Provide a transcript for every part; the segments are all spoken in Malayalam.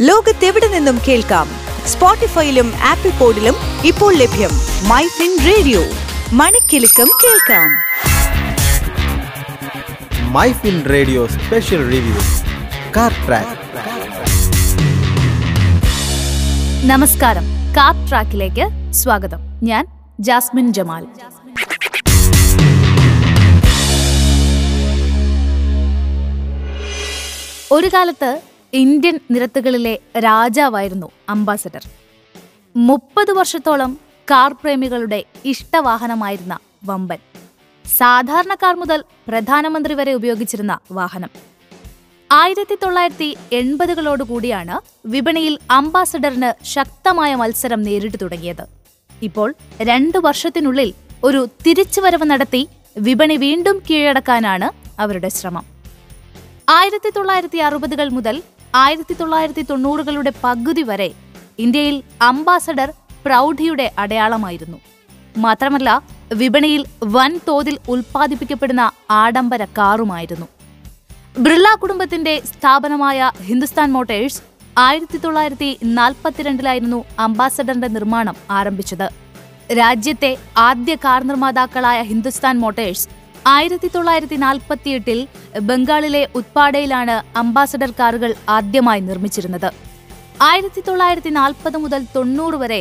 ലോകത്തെവിടെ നിന്നും കേൾക്കാം? സ്പോട്ടിഫൈയിലും ആപ്പിൾ പോഡിലും ഇപ്പോൾ ലഭ്യം മൈ ഫിൻ റേഡിയോ. മണിക്കെലക്കം കേൾക്കാം. My fin radio special review. Car track. നമസ്കാരം. കാർ ട്രാക്കിലേക്ക് സ്വാഗതം. ഞാൻ ജാസ്മിൻ ജമാൽ. ഒരു കാലത്ത് ഇന്ത്യൻ നിരത്തുകളിലെ രാജാവായിരുന്നു അംബാസഡർ. മുപ്പത് വർഷത്തോളം കാർ പ്രേമികളുടെ ഇഷ്ടവാഹനമായിരുന്ന വമ്പൻ. സാധാരണക്കാർ മുതൽ പ്രധാനമന്ത്രി വരെ ഉപയോഗിച്ചിരുന്ന വാഹനം. ആയിരത്തി തൊള്ളായിരത്തി എൺപതുകളോടുകൂടിയാണ് വിപണിയിൽ അംബാസഡറിന് ശക്തമായ മത്സരം നേരിട്ടു തുടങ്ങിയത്. ഇപ്പോൾ രണ്ടു വർഷത്തിനുള്ളിൽ ഒരു തിരിച്ചുവരവ് നടത്തി വിപണി വീണ്ടും കീഴടക്കാനാണ് അവരുടെ ശ്രമം. ആയിരത്തി തൊള്ളായിരത്തി അറുപതുകൾ മുതൽ ആയിരത്തി തൊള്ളായിരത്തി തൊണ്ണൂറുകളുടെ പകുതി വരെ ഇന്ത്യയിൽ അംബാസഡർ പ്രൗഢിയുടെ അടയാളമായിരുന്നു. മാത്രമല്ല വിപണിയിൽ വൻതോതിൽ ഉൽപ്പാദിപ്പിക്കപ്പെടുന്ന ആഡംബര കാറുമായിരുന്നു. ബിർള കുടുംബത്തിന്റെ സ്ഥാപനമായ ഹിന്ദുസ്ഥാൻ മോട്ടേഴ്സ് ആയിരത്തി തൊള്ളായിരത്തി നാൽപ്പത്തിരണ്ടിലായിരുന്നു അംബാസഡറിന്റെ നിർമ്മാണം ആരംഭിച്ചത്. രാജ്യത്തെ ആദ്യ കാർ നിർമ്മാതാക്കളായ ഹിന്ദുസ്ഥാൻ മോട്ടേഴ്സ് ആയിരത്തി തൊള്ളായിരത്തി നാൽപ്പത്തിയെട്ടിൽ ബംഗാളിലെ ഉത്പാടയിലാണ് അംബാസഡർ കാറുകൾ ആദ്യമായി നിർമ്മിച്ചിരുന്നത്. ആയിരത്തി തൊള്ളായിരത്തി നാൽപ്പത് മുതൽ തൊണ്ണൂറ് വരെ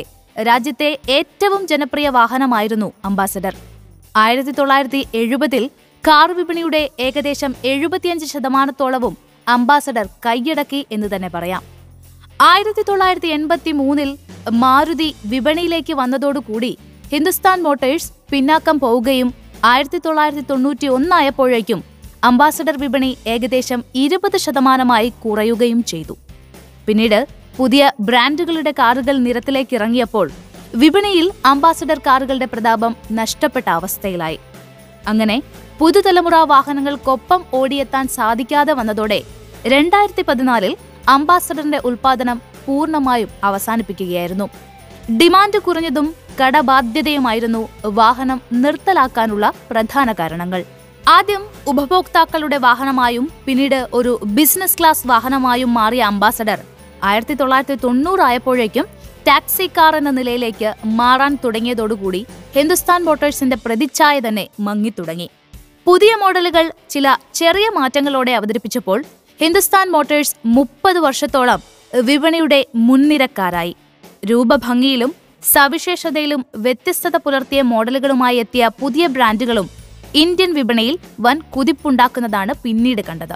രാജ്യത്തെ ഏറ്റവും ജനപ്രിയ വാഹനമായിരുന്നു അംബാസഡർ. ആയിരത്തി തൊള്ളായിരത്തി എഴുപതിൽ കാർ വിപണിയുടെ ഏകദേശം എഴുപത്തിയഞ്ച് ശതമാനത്തോളവും അംബാസഡർ കൈയടക്കി എന്ന് തന്നെ പറയാം. ആയിരത്തി തൊള്ളായിരത്തി എൺപത്തി മൂന്നിൽ മാരുതി വിപണിയിലേക്ക് വന്നതോടുകൂടി ഹിന്ദുസ്ഥാൻ മോട്ടേഴ്സ് പിന്നാക്കം പോവുകയും ആയിരത്തി തൊള്ളായിരത്തി തൊണ്ണൂറ്റി ഒന്നായപ്പോഴേക്കും അംബാസഡർ വിപണി ഏകദേശം ഇരുപത് ശതമാനമായി കുറയുകയും ചെയ്തു. പിന്നീട് പുതിയ ബ്രാൻഡുകളുടെ കാറുകൾ നിരത്തിലേക്ക് ഇറങ്ങിയപ്പോൾ വിപണിയിൽ അംബാസഡർ കാറുകളുടെ പ്രതാപം നഷ്ടപ്പെട്ട അവസ്ഥയിലായി. അങ്ങനെ പുതുതലമുറ വാഹനങ്ങൾക്കൊപ്പം ഓടിയെത്താൻ സാധിക്കാതെ വന്നതോടെ രണ്ടായിരത്തി പതിനാലിൽ അംബാസഡറിന്റെ ഉൽപാദനം പൂർണമായും അവസാനിപ്പിക്കുകയായിരുന്നു. ഡിമാൻഡ് കുറഞ്ഞതും കടബാധ്യതയുമായിരുന്നു വാഹനം നിർത്തലാക്കാനുള്ള പ്രധാന കാരണങ്ങൾ. ആദ്യം ഉപഭോക്താക്കളുടെ വാഹനമായും പിന്നീട് ഒരു ബിസിനസ് ക്ലാസ് വാഹനമായും മാറിയ അംബാസഡർ ആയിരത്തി തൊള്ളായിരത്തി തൊണ്ണൂറായപ്പോഴേക്കും ടാക്സി കാർ എന്ന നിലയിലേക്ക് മാറാൻ തുടങ്ങിയതോടുകൂടി ഹിന്ദുസ്ഥാൻ മോട്ടോഴ്സിന്റെ പ്രതിച്ഛായ തന്നെ മങ്ങിത്തുടങ്ങി. പുതിയ മോഡലുകൾ ചില ചെറിയ മാറ്റങ്ങളോടെ അവതരിപ്പിച്ചപ്പോൾ ഹിന്ദുസ്ഥാൻ മോട്ടോഴ്സ് മുപ്പത് വർഷത്തോളം വിപണിയുടെ മുൻനിരക്കാരായി. രൂപഭംഗിയിലും സവിശേഷതയിലും വ്യത്യസ്തത പുലർത്തിയ മോഡലുകളുമായി എത്തിയ പുതിയ ബ്രാൻഡുകളും ഇന്ത്യൻ വിപണിയിൽ വൻ കുതിപ്പുണ്ടാക്കുന്നതാണ് പിന്നീട് കണ്ടത്.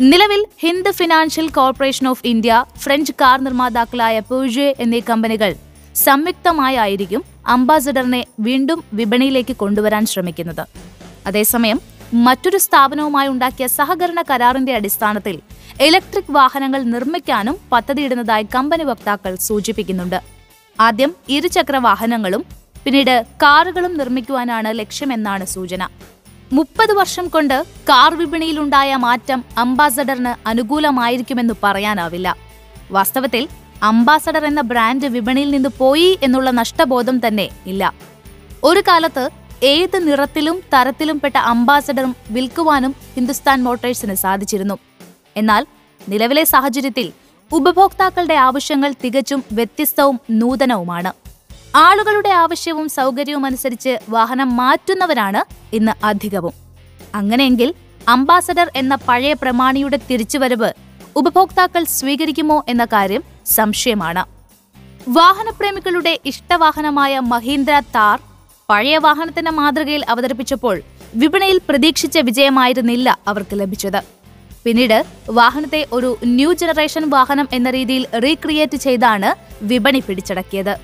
നിലവിൽ Hind financial corporation of India French car നിർമ്മാതാക്കളായ Peugeot എന്നീ കമ്പനികൾ സംയുക്തമായായിരിക്കും അംബാസഡറിനെ വീണ്ടും വിപണിയിലേക്ക് കൊണ്ടുവരാൻ ശ്രമിക്കുന്നത്. അതേസമയം മറ്റൊരു സ്ഥാപനവുമായി ഉണ്ടാക്കിയ സഹകരണ കരാറിന്റെ അടിസ്ഥാനത്തിൽ ഇലക്ട്രിക് വാഹനങ്ങൾ നിർമ്മിക്കാനും പദ്ധതിയിടുന്നതായി കമ്പനി വക്താക്കൾ സൂചിപ്പിക്കുന്നുണ്ട്. ആദ്യം ഇരുചക്ര വാഹനങ്ങളും പിന്നീട് കാറുകളും നിർമ്മിക്കുവാനാണ് ലക്ഷ്യമെന്നാണ് സൂചന. മുപ്പത് വർഷം കൊണ്ട് കാർ വിപണിയിലുണ്ടായ മാറ്റം അംബാസഡറിന് അനുകൂലമായിരിക്കുമെന്ന് പറയാനാവില്ല. വാസ്തവത്തിൽ അംബാസഡർ എന്ന ബ്രാൻഡ് വിപണിയിൽ നിന്ന് പോയി എന്നുള്ള നഷ്ടബോധം തന്നെ ഇല്ല. ഒരു കാലത്ത് ഏത് നിറത്തിലും തരത്തിലും പെട്ട അംബാസഡറും വിൽക്കുവാനും ഹിന്ദുസ്ഥാൻ മോട്ടോഴ്സിന് സാധിച്ചിരുന്നു. എന്നാൽ നിലവിലെ സാഹചര്യത്തിൽ ഉപഭോക്താക്കളുടെ ആവശ്യങ്ങൾ തികച്ചും വ്യത്യസ്തവും നൂതനവുമാണ്. ആളുകളുടെ ആവശ്യവും സൗകര്യവും അനുസരിച്ച് വാഹനം മാറ്റുന്നവരാണ് ഇന്ന് അധികവും. അങ്ങനെയെങ്കിൽ അംബാസഡർ എന്ന പഴയ പ്രമാണിയുടെ തിരിച്ചുവരവ് ഉപഭോക്താക്കൾ സ്വീകരിക്കുമോ എന്ന കാര്യം സംശയമാണ്. വാഹനപ്രേമികളുടെ ഇഷ്ടവാഹനമായ മഹീന്ദ്ര താർ പഴയ വാഹനത്തിന്റെ മാതൃകയിൽ അവതരിപ്പിച്ചപ്പോൾ വിപണിയിൽ പ്രതീക്ഷിച്ച വിജയമായിരുന്നില്ല അവർക്ക് ലഭിച്ചത്. പിന്നീട് വാഹനത്തെ ഒരു ന്യൂ ജനറേഷൻ വാഹനം എന്ന രീതിയിൽ റീക്രിയേറ്റ് ചെയ്താണ് വിപണി പിടിച്ചടക്കിയത്.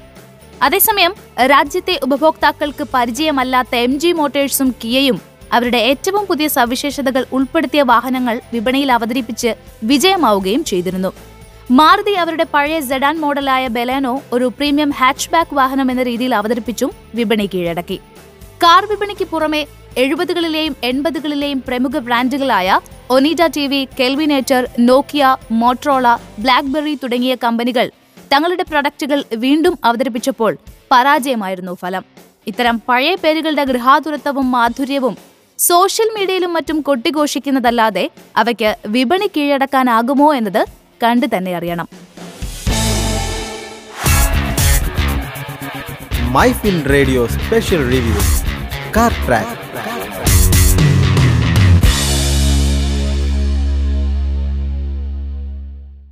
അതേസമയം രാജ്യത്തെ ഉപഭോക്താക്കൾക്ക് പരിചയമല്ലാത്ത എം ജി മോട്ടേഴ്സും കിയയും അവരുടെ ഏറ്റവും പുതിയ സവിശേഷതകൾ ഉൾപ്പെടുത്തിയ വാഹനങ്ങൾ വിപണിയിൽ അവതരിപ്പിച്ച് വിജയമാവുകയും ചെയ്തിരുന്നു. മാരുതി അവരുടെ പഴയ സെഡാൻ മോഡലായ ബെലാനോ ഒരു പ്രീമിയം ഹാച്ച്ബാക്ക് വാഹനം എന്ന രീതിയിൽ അവതരിപ്പിച്ചും വിപണി കീഴടക്കി. കാർ വിപണിക്ക് പുറമെ എഴുപതുകളിലെയും എൺപതുകളിലെയും പ്രമുഖ ബ്രാൻഡുകളായ Onida T V Kelvinator Nokia Motorola BlackBerry തുടങ്ങിയ കമ്പനികൾ തങ്ങളുടെ പ്രൊഡക്റ്റുകൾ വീണ്ടും അവതരിപ്പിച്ചപ്പോൾ പരാജയമായിരുന്നു ഫലം. ഇത്തരം പഴയ പേരുകളുടെ ഗൃഹാതുരത്വവും മാധുര്യവും സോഷ്യൽ മീഡിയയിലും മറ്റും കൊട്ടിഘോഷിക്കുന്നതല്ലാതെ അവയ്ക്ക് വിപണി കീഴടക്കാനാകുമോ എന്നത് കണ്ടു തന്നെ അറിയണം. My fin radio special review. Car track.